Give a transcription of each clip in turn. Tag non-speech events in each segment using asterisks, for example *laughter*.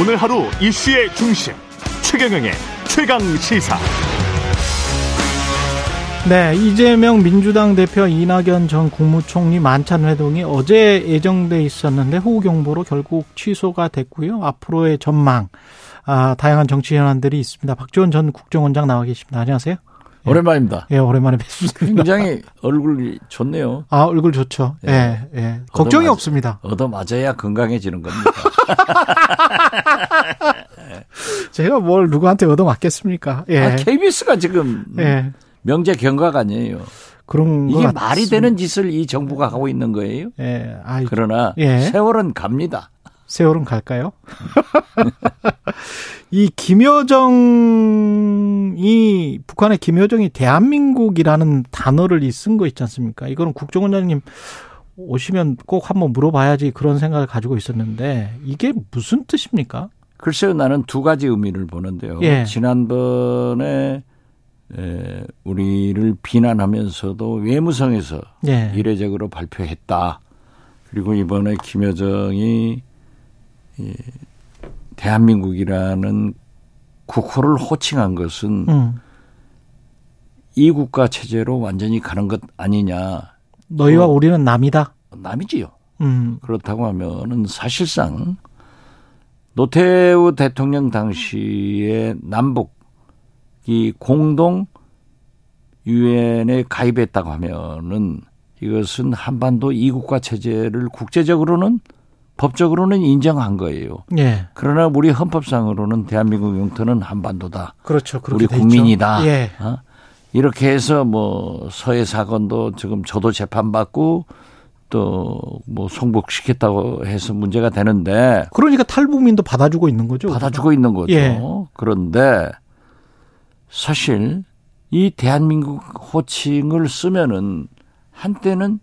오늘 하루 이슈의 중심 최경영의 최강 시사. 네, 이재명 민주당 대표 이낙연 전 국무총리 만찬 회동이 어제 예정돼 있었는데 호우 경보로 결국 취소가 됐고요. 앞으로의 전망, 아, 다양한 정치 현안들이 있습니다. 박지원 전 국정원장 나와 계십니다. 안녕하세요. 예. 오랜만입니다. 예, 오랜만에 뵙습니다. 굉장히 얼굴이 좋네요. 아, 얼굴 좋죠. 예, 예. 예. 걱정이 얻어맞, 없습니다. 얻어 맞아야 건강해지는 겁니다. *laughs* 제가 뭘 누구한테 얻어 맞겠습니까? 예. 아, KBS가 지금 예. 명제 경각 아니에요. 그런 이게 것 말이. 되는 짓을 이 정부가 하고 있는 거예요. 예. 아, 그러나 예. 세월은 갑니다. 세월은 갈까요? *laughs* 이 김여정이 북한의 김여정이 대한민국이라는 단어를 쓴 거 있지 않습니까? 이거는 국정원장님 오시면 꼭 한번 물어봐야지 그런 생각을 가지고 있었는데 이게 무슨 뜻입니까? 글쎄요, 나는 두 가지 의미를 보는데요. 예. 지난번에 에, 우리를 비난하면서도 외무성에서 예. 이례적으로 발표했다. 그리고 이번에 김여정이 이 대한민국이라는 국호를 호칭한 것은 음. 이 국가 체제로 완전히 가는 것 아니냐. 너희와 어. 우리는 남이다. 남이지요. 음. 그렇다고 하면은 사실상 노태우 대통령 당시에 남북이 공동 유엔에 가입했다고 하면은 이것은 한반도 이국가 체제를 국제적으로는 법적으로는 인정한 거예요. 예. 그러나 우리 헌법상으로는 대한민국 영토는 한반도다. 그렇죠. 우리. 국민이다. 예. 어? 이렇게 해서 뭐 서해 사건도 지금 저도 재판받고 또 뭐 송복시켰다고 해서 문제가 되는데 그러니까 탈북민도 받아주고 있는 거죠. 받아주고 있는 거죠. 예. 그런데 사실 이 대한민국 호칭을 쓰면은 한때는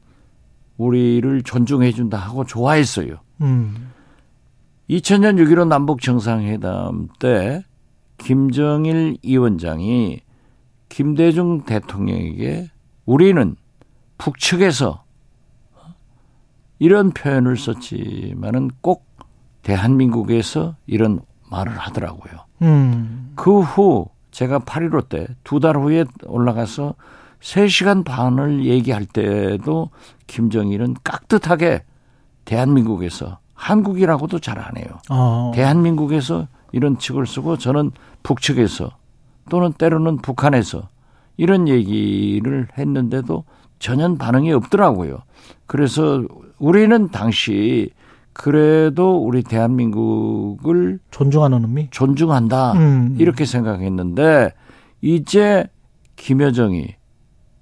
우리를 존중해 준다 하고 좋아했어요. 음. 2000년 6.15 남북 정상회담 때 김정일 위원장이 김대중 대통령에게 우리는 북측에서 이런 표현을 썼지만은 꼭 대한민국에서 이런 말을 하더라고요. 음. 그후 제가 8.15 때 두 달 후에 올라가서 3시간 반을 얘기할 때도 김정일은 깍듯하게 대한민국에서 한국이라고도 잘 안 해요. 어. 대한민국에서 이런 측을 쓰고 저는 북측에서 또는 때로는 북한에서 이런 얘기를 했는데도 전혀 반응이 없더라고요. 그래서 우리는 당시 그래도 우리 대한민국을 존중하는 의미. 존중한다 음. 이렇게 생각했는데 이제 김여정이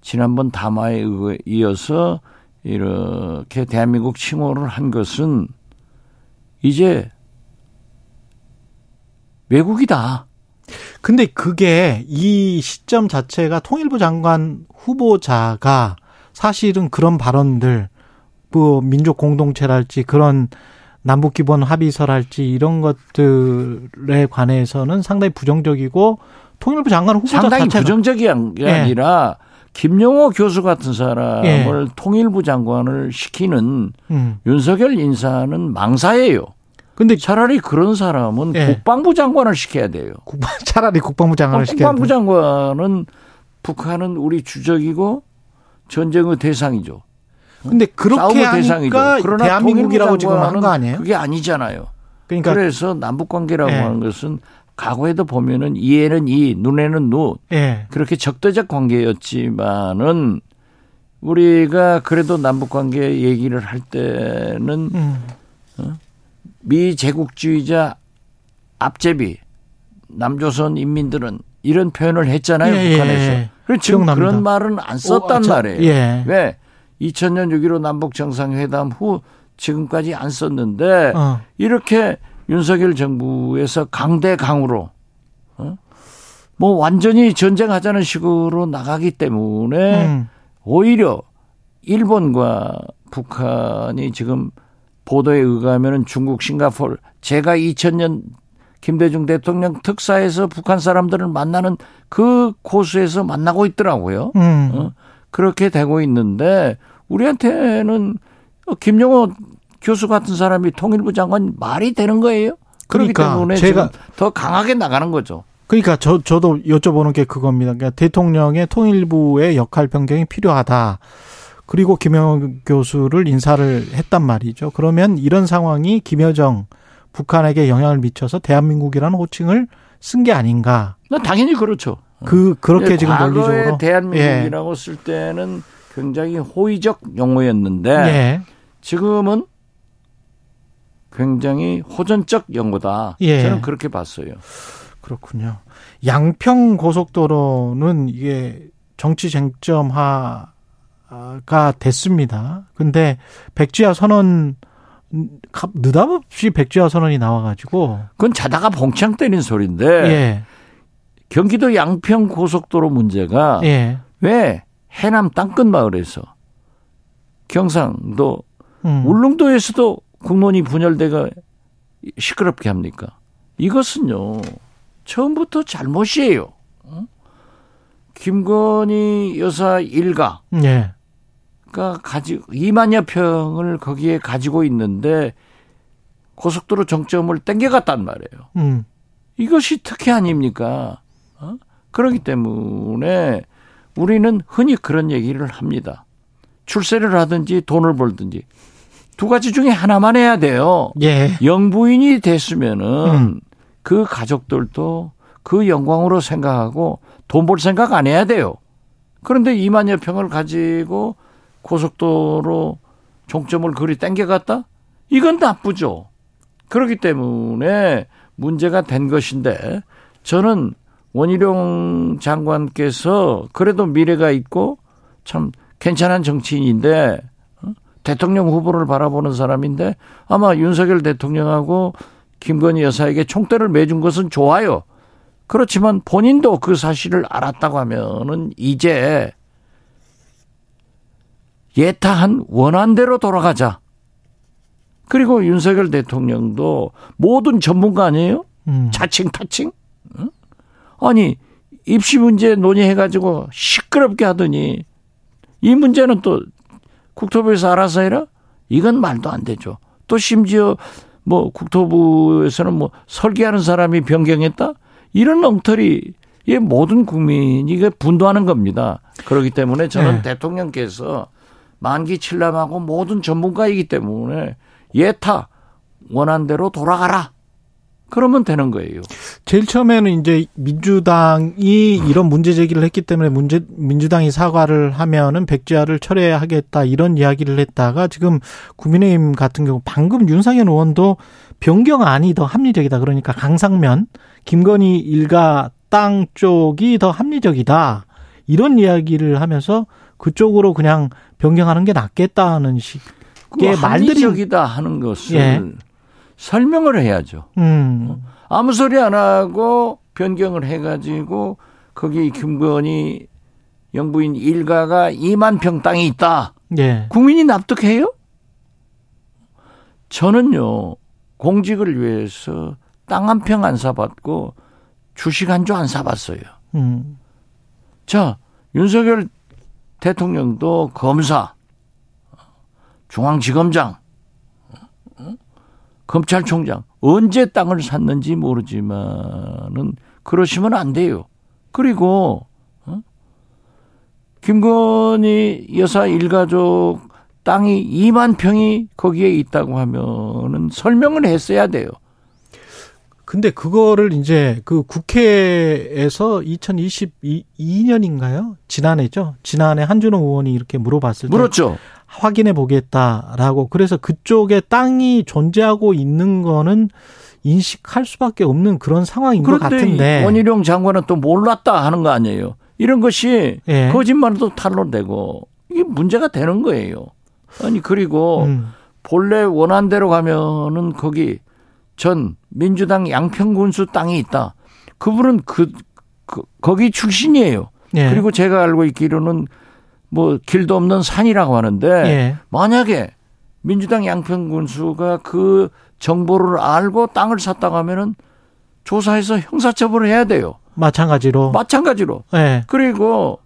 지난번 담화에 이어서 이렇게 대한민국 칭호를 한 것은 이제 외국이다. 근데 그게 이 시점 자체가 통일부 장관 후보자가 사실은 그런 발언들, 뭐 민족 공동체랄지 그런 남북 기본 합의서랄지 이런 것들에 관해서는 상당히 부정적이고 통일부 장관 후보자 상당히 게 예. 아니라 김용호 교수 같은 사람을 예. 통일부 장관을 시키는 음. 윤석열 인사는 망사예요. 근데 차라리 그런 사람은 예. 국방부 장관을 시켜야 돼요. 국방 차라리 국방부 장관을 시켜야 국방부 돼. 장관은 북한은 우리 주적이고 전쟁의 대상이죠. 근데 그렇게 싸움의 대상이죠. 하니까 그러나 대한민국이라고 지금 한 거 아니에요? 그게 아니잖아요. 그러니까 그래서 남북 관계라고 예. 하는 것은 과거에도 보면은 이에는 이, 눈에는 눈 예. 그렇게 적대적 관계였지만은 우리가 그래도 남북 관계 얘기를 할 때는 음. 미 제국주의자 앞제비 남조선 인민들은 이런 표현을 했잖아요 예, 예, 북한에서. 예. 그리고 지금. 그런 말은 안 썼단 어, 저- 말이에요. 예. 왜 2000년 6.15 남북 정상회담 후 지금까지 안 썼는데 어. 이렇게 윤석열 정부에서 강대강으로 어? 뭐 완전히 전쟁하자는 식으로 나가기 때문에 음. 오히려 일본과 북한이 지금 보도에 의하면은 중국, 싱가포르 제가 2000년 김대중 대통령 특사에서 북한 사람들을 만나는 그 코스에서 만나고 있더라고요. 음. 어? 그렇게 되고 있는데 우리한테는 김영호 교수 같은 사람이 통일부 장관 말이 되는 거예요? 그렇기 그러니까 때문에 제가- 더 강하게 나가는 거죠. 그러니까 저 저도 여쭤보는 게 그겁니다. 그러니까 대통령의 통일부의 역할 변경이 필요하다. 그리고 김영 교수를 인사를 했단 말이죠. 그러면 이런 상황이 김여정 북한에게 영향을 미쳐서 대한민국이라는 호칭을 쓴 게 아닌가. 나 당연히 그렇죠. 그 그렇게 예, 지금 논리적으로 대한민국이라고 쓸 때는 굉장히 호의적 용어였는데 예. 지금은 굉장히 호전적 용어다. 예. 저는 그렇게 봤어요. 그렇군요. 양평 고속도로는 이게 정치 쟁점화 가 됐습니다. 근데 백지화 선언 느닷없이 백지화 선언이 나와가지고 그건 자다가 봉창 때린 소리인데 예, 경기도 양평 고속도로 문제가 예, 왜 해남 땅끝 마을에서 경상도 음, 울릉도에서도 국론이 분열돼가 시끄럽게 합니까? 이것은요 처음부터 잘못이에요. 어? 김건희 여사 일가가 예, 가지고 2만여 평을 거기에 가지고 있는데 고속도로 정점을 땡겨갔단 말이에요. 음, 이것이 특혜 아닙니까? 어? 그렇기 때문에 우리는 흔히 그런 얘기를 합니다. 출세를 하든지 돈을 벌든지 두 가지 중에 하나만 해야 돼요. 예, 영부인이 됐으면은 음. 그 가족들도 그 영광으로 생각하고 돈 벌 생각 안 해야 돼요. 그런데 2만여 평을 가지고 고속도로 종점을 그리 땡겨갔다? 이건 나쁘죠. 그렇기 때문에 문제가 된 것인데 저는 원희룡 장관께서 그래도 미래가 있고 참 괜찮은 정치인인데 어? 대통령 후보를 바라보는 사람인데 아마 윤석열 대통령하고 김건희 여사에게 총대를 매준 것은 좋아요. 그렇지만 본인도 그 사실을 알았다고 하면은 이제 예타한 원안대로 돌아가자. 그리고 윤석열 대통령도 모든 전문가 아니에요? 음, 자칭 타칭? 응? 아니 입시 문제 논의해가지고 시끄럽게 하더니 이 문제는 또 국토부에서 알아서 해라? 이건 말도 안 되죠. 또 심지어 뭐 국토부에서는 뭐 설계하는 사람이 변경했다? 이런 엉터리 이 모든 국민이 분도하는 겁니다. 그렇기 때문에 저는 네. 대통령께서 만기 칠남하고 모든 전문가이기 때문에 예타 원한대로 돌아가라. 그러면 되는 거예요. 제일 처음에는 이제 민주당이 이런 문제 제기를 했기 때문에 문제 민주당이 사과를 하면은 백지화를 철회하겠다 이런 이야기를 했다가 지금 국민의힘 같은 경우 방금 윤상현 의원도 변경안이 더 합리적이다 그러니까 강상면 김건희 일가 땅 쪽이 더 합리적이다 이런 이야기를 하면서 그쪽으로 그냥 변경하는 게 낫겠다는 식. 그 예, 말들이- 합리적이다 하는 것을 예. 설명을 해야죠. 음. 아무 소리 안 하고 변경을 해가지고 거기 김건희 영부인 일가가 2만 평 땅이 있다. 예. 국민이 납득해요? 저는요 공직을 위해서 땅 한 평 안 사봤고 주식 한 주 안 사봤어요. 음. 자 윤석열 대통령도 검사, 중앙지검장, 검찰총장 언제 땅을 샀는지 모르지만은 그러시면 안 돼요. 그리고 어? 김건희 여사 일가족 땅이 2만 평이 거기에 있다고 하면은 설명을 했어야 돼요. 근데 그거를 이제 그 국회에서 2022년인가요? 지난해죠. 지난해 한준호 의원이 이렇게 물어봤을 때 물었죠. 확인해 보겠다라고 그래서 그쪽에 땅이 존재하고 있는 거는 인식할 수밖에 없는 그런 상황인 것 같은데. 원희룡 장관은 또 몰랐다 하는 거 아니에요. 이런 것이 예. 거짓말도 탄로되고 이게 문제가 되는 거예요. 아니 그리고 음. 본래 원한대로 가면은 거기 전 민주당 양평군수 땅이 있다. 그분은 그, 그 거기 출신이에요. 예. 그리고 제가 알고 있기로는 뭐 길도 없는 산이라고 하는데 예. 만약에 민주당 양평군수가 그 정보를 알고 땅을 샀다고 하면은 조사해서 형사처벌을 해야 돼요. 마찬가지로. 마찬가지로. 예. 그리고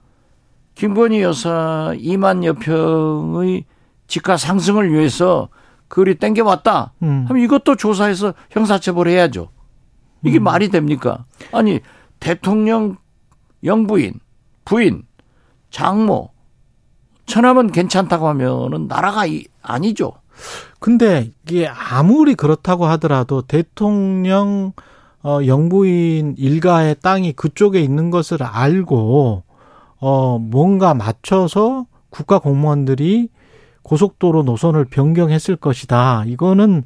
김건희 여사 2만 여 평의 집가 상승을 위해서 거리 땡겨왔다. 음. 하면 이것도 조사해서 형사처벌 해야죠. 이게 음. 말이 됩니까? 아니 대통령 영부인, 부인, 장모, 처남은 괜찮다고 하면은 나라가 이, 아니죠. 근데 이게 아무리 그렇다고 하더라도 대통령 어 영부인 일가의 땅이 그쪽에 있는 것을 알고 어 뭔가 맞춰서 국가 공무원들이 고속도로 노선을 변경했을 것이다. 이거는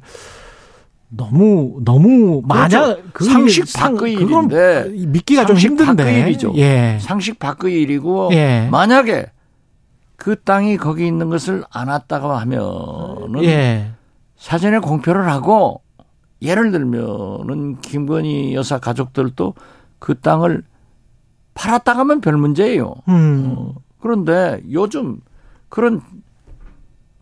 너무 너무 만약 그 상식 상- 밖의 그건 일인데 믿기가 좀 힘든데. 밖의 일이죠. 예. 상식 밖의 일이고 예. 만약에 그 땅이 거기 있는 것을 안았다고 하면은 예. 사전에 공표를 하고 예를 들면은 김건희 여사 가족들도 그 땅을 팔았다 가면 별 문제예요. 음. 어, 그런데 요즘 그런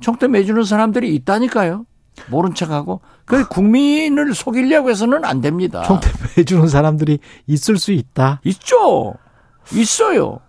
총대 매주는 사람들이 있다니까요. 모른 척하고 그 국민을 속이려고 해서는 안 됩니다. 총대 해주는 사람들이 있을 수 있다. 있죠. 있어요.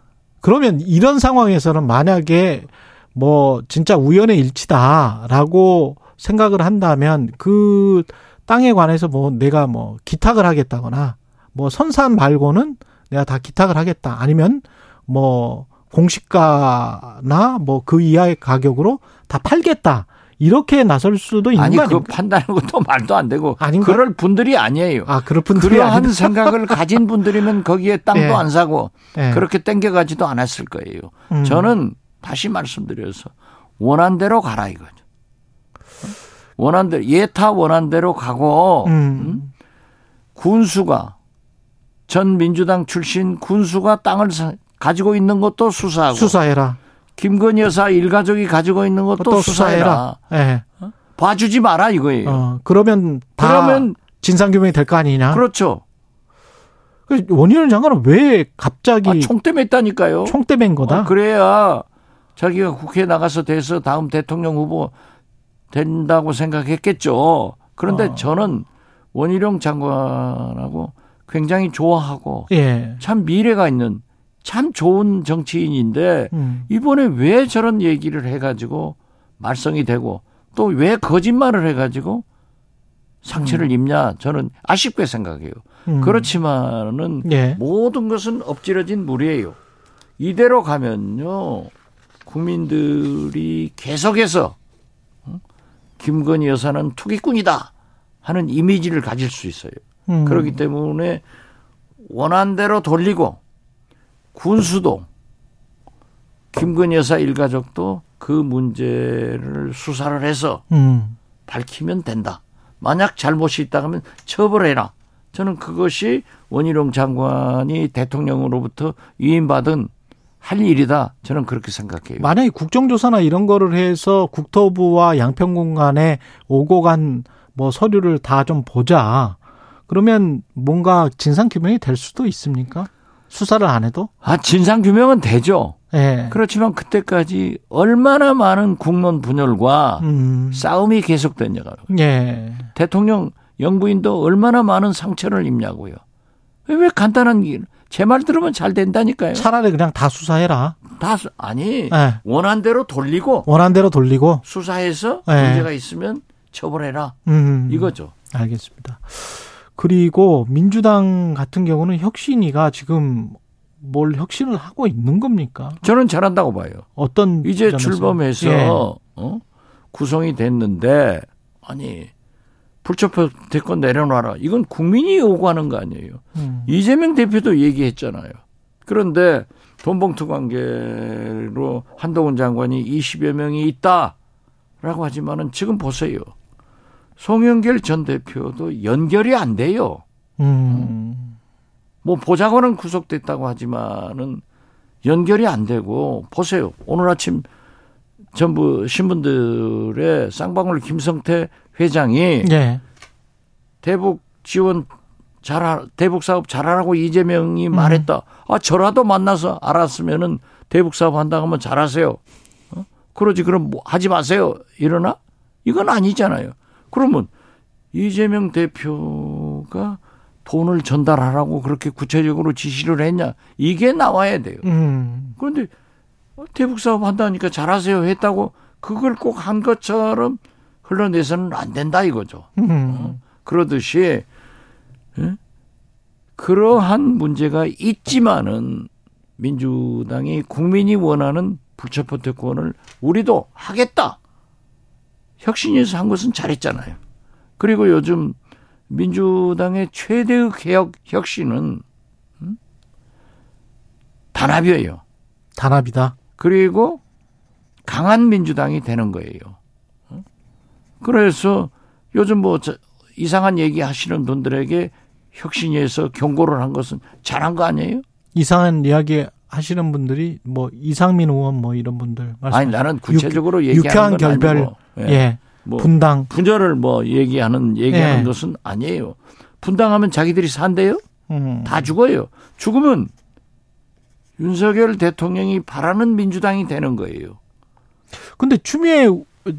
그러면 이런 상황에서는 만약에 뭐 진짜 우연의 일치다라고 생각을 한다면 그 땅에 관해서 뭐 내가 뭐 기탁을 하겠다거나 뭐 선산 말고는 내가 다 기탁을 하겠다 아니면 뭐 공시가나 뭐 그 이하의 가격으로 다 팔겠다 이렇게 나설 수도 있는 아니 거그 아닙니까? 판단하는 것도 *laughs* 말도 안 되고 아닌가? 그럴 분들이 아니에요. 아 그럴 분들이 그러한. *laughs* 생각을 가진 분들이면 거기에 땅도 예. 안 사고 예. 그렇게 땡겨가지도 않았을 거예요. 음. 저는 다시 말씀드려서 원한 대로 가라 이거죠. 원한 대로 예타 원한 대로 가고 음. 군수가 전 민주당 출신 군수가 땅을 사- 가지고 있는 것도 수사하고 수사해라. 김건희 여사 일가족이 가지고 있는 것도 또 수사해라. 예. 봐주지 마라 이거예요. 어, 그러면 다 그러면 진상 규명이 될 거 아니냐? 그렇죠. 그 원희룡 장관은 왜 갑자기 아, 총대 맸다니까요. 총대 맨 거다? 어, 그래야 자기가 국회에 나가서 돼서 다음 대통령 후보 된다고 생각했겠죠. 그런데 어. 저는 원희룡 장관하고 굉장히 좋아하고 예. 참 미래가 있는 참 좋은 정치인인데 음. 이번에 왜 저런 얘기를 해가지고 말썽이 되고 또 왜 거짓말을 해가지고 상처를 입냐 저는 아쉽게 생각해요. 음. 그렇지만은 예. 모든 것은 엎질러진 물이에요. 이대로 가면요 국민들이 계속해서 어? 김건희 여사는 투기꾼이다 하는 이미지를 가질 수 있어요. 음. 그렇기 때문에 원한대로 돌리고 군수도 김건희 여사 일가족도 그 문제를 수사를 해서 음. 밝히면 된다. 만약 잘못이 있다 하면 처벌해라. 저는 그것이 원희룡 장관이 대통령으로부터 위임받은 할 일이다. 저는 그렇게 생각해요. 만약에 국정조사나 이런 거를 해서 국토부와 양평군 간에 오고 간 뭐 서류를 다 좀 보자. 그러면 뭔가 진상 규명이 될 수도 있습니까? 수사를 안 해도? 아, 진상 규명은 되죠. 예. 그렇지만 그때까지 얼마나 많은 국론 분열과 음. 싸움이 계속됐냐고요. 예. 대통령 영부인도 얼마나 많은 상처를 입냐고요. 왜 간단한 일, 제 말 들으면 잘 된다니까요. 차라리 그냥 다 수사해라. 다 수- 아니 예. 원한대로 돌리고 원한 대로 돌리고. 수사해서 네. 문제가 있으면 처벌해라 음. 이거죠. 알겠습니다. 그리고 민주당 같은 경우는 혁신이가 지금 뭘 혁신을 하고 있는 겁니까? 저는 잘한다고 봐요. 어떤 이제 점에서? 출범해서 예. 어? 구성이 됐는데 아니 불체포 대권 내려놔라. 이건 국민이 요구하는 거 아니에요. 음. 이재명 대표도 얘기했잖아요. 그런데 돈봉투 관계로 한동훈 장관이 20여 명이 있다라고 하지만은 지금 보세요. 송영길 전 대표도 연결이 안 돼요. 음. 뭐 보좌관은 구속됐다고 하지만은 연결이 안 되고 보세요. 오늘 아침 전부 신문들의 쌍방울 김성태 회장이 예. 대북 지원 잘 대북 사업 잘하라고 이재명이 말했다. 아 저라도 만나서 알았으면은 대북 사업 한다고 하면 잘하세요. 어? 그러지 그럼 뭐 하지 마세요. 이러나 이건 아니잖아요. 그러면 이재명 대표가 돈을 전달하라고 그렇게 구체적으로 지시를 했냐 이게 나와야 돼요. 음. 그런데 대북 사업 한다니까 잘하세요 했다고 그걸 꼭 한 것처럼 흘러내서는 안 된다 이거죠. 음. 그러듯이 예? 그러한 문제가 있지만은 민주당이 국민이 원하는 불체포 특권을 우리도 하겠다. 혁신위에서 한 것은 잘했잖아요. 그리고 요즘 민주당의 최대의 개혁 혁신은 음? 단합이에요. 단합이다. 그리고 강한 민주당이 되는 거예요. 어? 그래서 요즘 뭐 이상한 얘기 하시는 분들에게 혁신위에서 경고를 한 것은 잘한 거 아니에요? 이상한 이야기 하시는 분들이 뭐 이상민 의원 뭐 이런 분들 아니 나는 구체적으로 유, 얘기하는 유쾌한 건 결별 아니고 예. 예. 뭐 분당 분열을 뭐 얘기하는 얘기하는 예. 것은 아니에요. 분당하면 자기들이 산대요? 음. 다 죽어요. 죽으면 윤석열 대통령이 바라는 민주당이 되는 거예요. 근데 추미애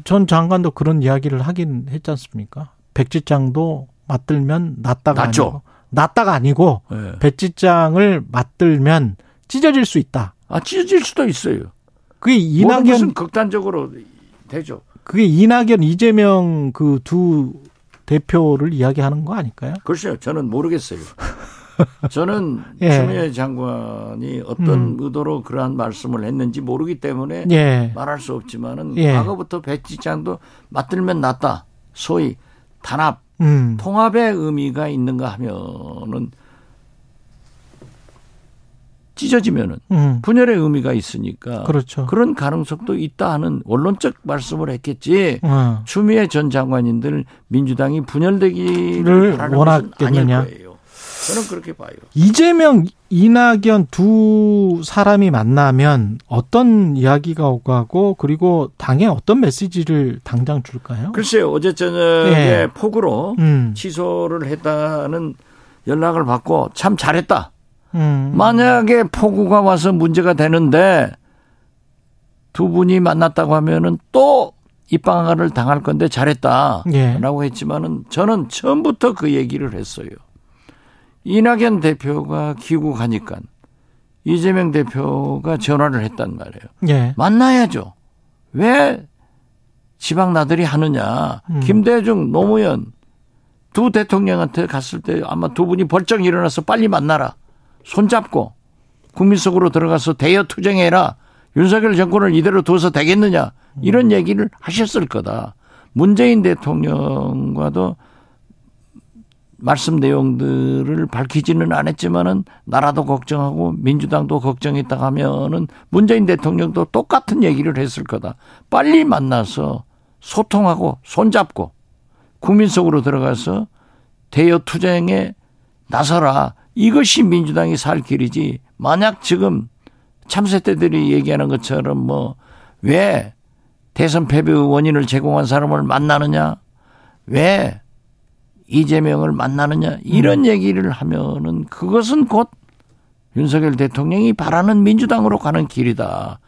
전 장관도 그런 이야기를 하긴 했지 않습니까? 백지장도 맞들면 낫다가 낫죠. 아니고 낫다가 아니고 예. 백지장을 맞들면 찢어질 수 있다. 아 찢어질 수도 있어요. 그게 이낙연 극단적으로 되죠. 그게 이낙연 이재명 그 두 대표를 이야기하는 거 아닐까요? 글쎄요, 저는 모르겠어요. *laughs* 저는 예. 추미애 장관이 어떤 의도로 그러한 말씀을 했는지 모르기 때문에 예. 말할 수 없지만은 예. 과거부터 백지장도 맞들면 낫다. 소위 단합, 음. 통합의 의미가 있는가 하면은 찢어지면은 음. 분열의 의미가 있으니까 그렇죠. 런 가능성도 있다 하는 원론적 말씀을 했겠지. 어. 추미애 전 장관님들 민주당이 분열되기를 원하겠느냐? 저는 그렇게 봐요. 이재명, 이낙연 두 사람이 만나면 어떤 이야기가 오가고 그리고 당에 어떤 메시지를 당장 줄까요? 글쎄요, 어제 저녁에 예. 폭우로 음. 취소를 했다는 연락을 받고 참 잘했다. 음. 만약에 폭우가 와서 문제가 되는데 두 분이 만났다고 하면은 또 입방아를 당할 건데 잘했다라고 예. 했지만은 저는 처음부터 그 얘기를 했어요. 이낙연 대표가 귀국하니까 이재명 대표가 전화를 했단 말이에요. 예. 만나야죠. 왜 지방 나들이 하느냐. 음. 김대중, 노무현 두 대통령한테 갔을 때 아마 두 분이 벌쩍 일어나서 빨리 만나라. 손잡고 국민 속으로 들어가서 대여 투쟁해라. 윤석열 정권을 이대로 둬서 되겠느냐. 이런 얘기를 하셨을 거다. 문재인 대통령과도 말씀 내용들을 밝히지는 않았지만은 나라도 걱정하고 민주당도 걱정했다 하면은 문재인 대통령도 똑같은 얘기를 했을 거다. 빨리 만나서 소통하고 손잡고 국민 속으로 들어가서 대여 투쟁에 나서라. 이것이 민주당이 살 길이지. 만약 지금 참새 때들이 얘기하는 것처럼 뭐 왜 대선 패배 원인을 제공한 사람을 만나느냐? 왜 이재명을 만나느냐? 이런 얘기를 하면은 그것은 곧 윤석열 대통령이 바라는 민주당으로 가는 길이다.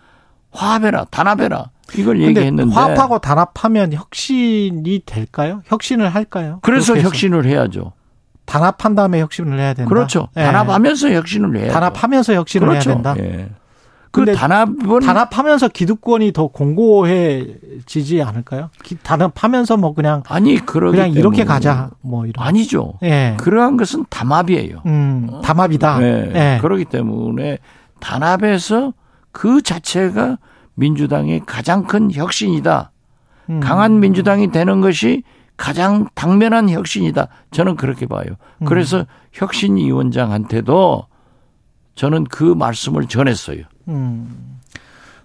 화합해라, 단합해라. 이걸 얘기했는데 화합하고 단합하면 혁신이 될까요? 혁신을 할까요? 그래서. 혁신을 해야죠. 단합한 다음에 혁신을 해야 된다. 그렇죠. 예. 단합하면서 혁신을 해야죠. 단합하면서 혁신을 그렇죠. 해야 된다. 예. 그 단합은 단합하면서 기득권이 더 공고해지지 않을까요? 기- 단합하면서 뭐 그냥 아니 그러기 그냥 이렇게 가자 뭐 이런. 아니죠. 예. 그러한 것은 담합이에요. 음, 담합이다. 네. 예. 그렇기 때문에 단합에서 그 자체가 민주당의 가장 큰 혁신이다. 음. 강한 민주당이 되는 것이 가장 당면한 혁신이다. 저는 그렇게 봐요. 그래서 혁신위원장한테도 저는 그 말씀을 전했어요. 음.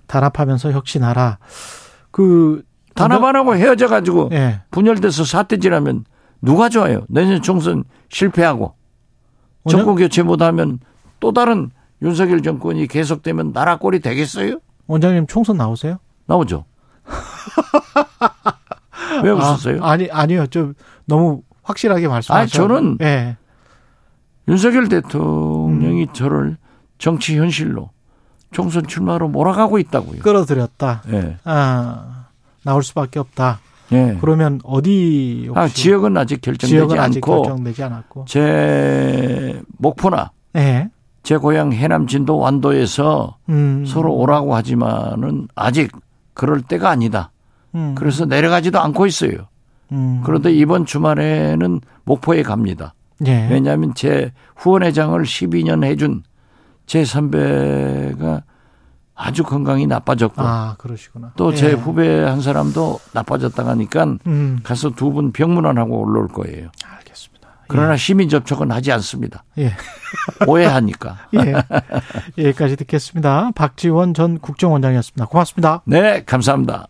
단합하면서 혁신하라. 그 단합 안 하고 헤어져 가지고 예. 분열돼서 사태질하면 누가 좋아요? 내년 총선 실패하고 정권 교체 못하면 또 다른 윤석열 정권이 계속되면 나라 꼴이 되겠어요? 원장님 총선 나오세요? 나오죠. *laughs* 왜 웃으세요? 아, 아니 아니요. 좀 너무 확실하게 말씀하셔. 아니, 저는 예. 윤석열 대통령이 음. 저를 정치 현실로 총선 출마로 몰아가고 있다고요. 끌어들였다. 예. 아, 나올 수밖에 없다. 예. 그러면 어디 아, 지역은 아직 결정되지 지역은 아직 않고 결정되지 않았고. 제 목포나 예. 제 고향 해남 진도 완도에서 음. 서로 오라고 하지만은 아직 그럴 때가 아니다. 음. 그래서 내려가지도 않고 있어요. 음. 그런데 이번 주말에는 목포에 갑니다. 예. 왜냐하면 제 후원회장을 12년 해준 제 선배가 아주 건강이 나빠졌고 아, 그러시구나. 또제 예. 후배 한 사람도 나빠졌다가 하니까 음. 가서 두 분 병문안하고 올라올 거예요. 알겠습니다. 그러나 시민 접촉은 하지 않습니다. 예. 오해하니까. *laughs* 예. 여기까지 듣겠습니다. 박지원 전 국정원장이었습니다. 고맙습니다. 네, 감사합니다.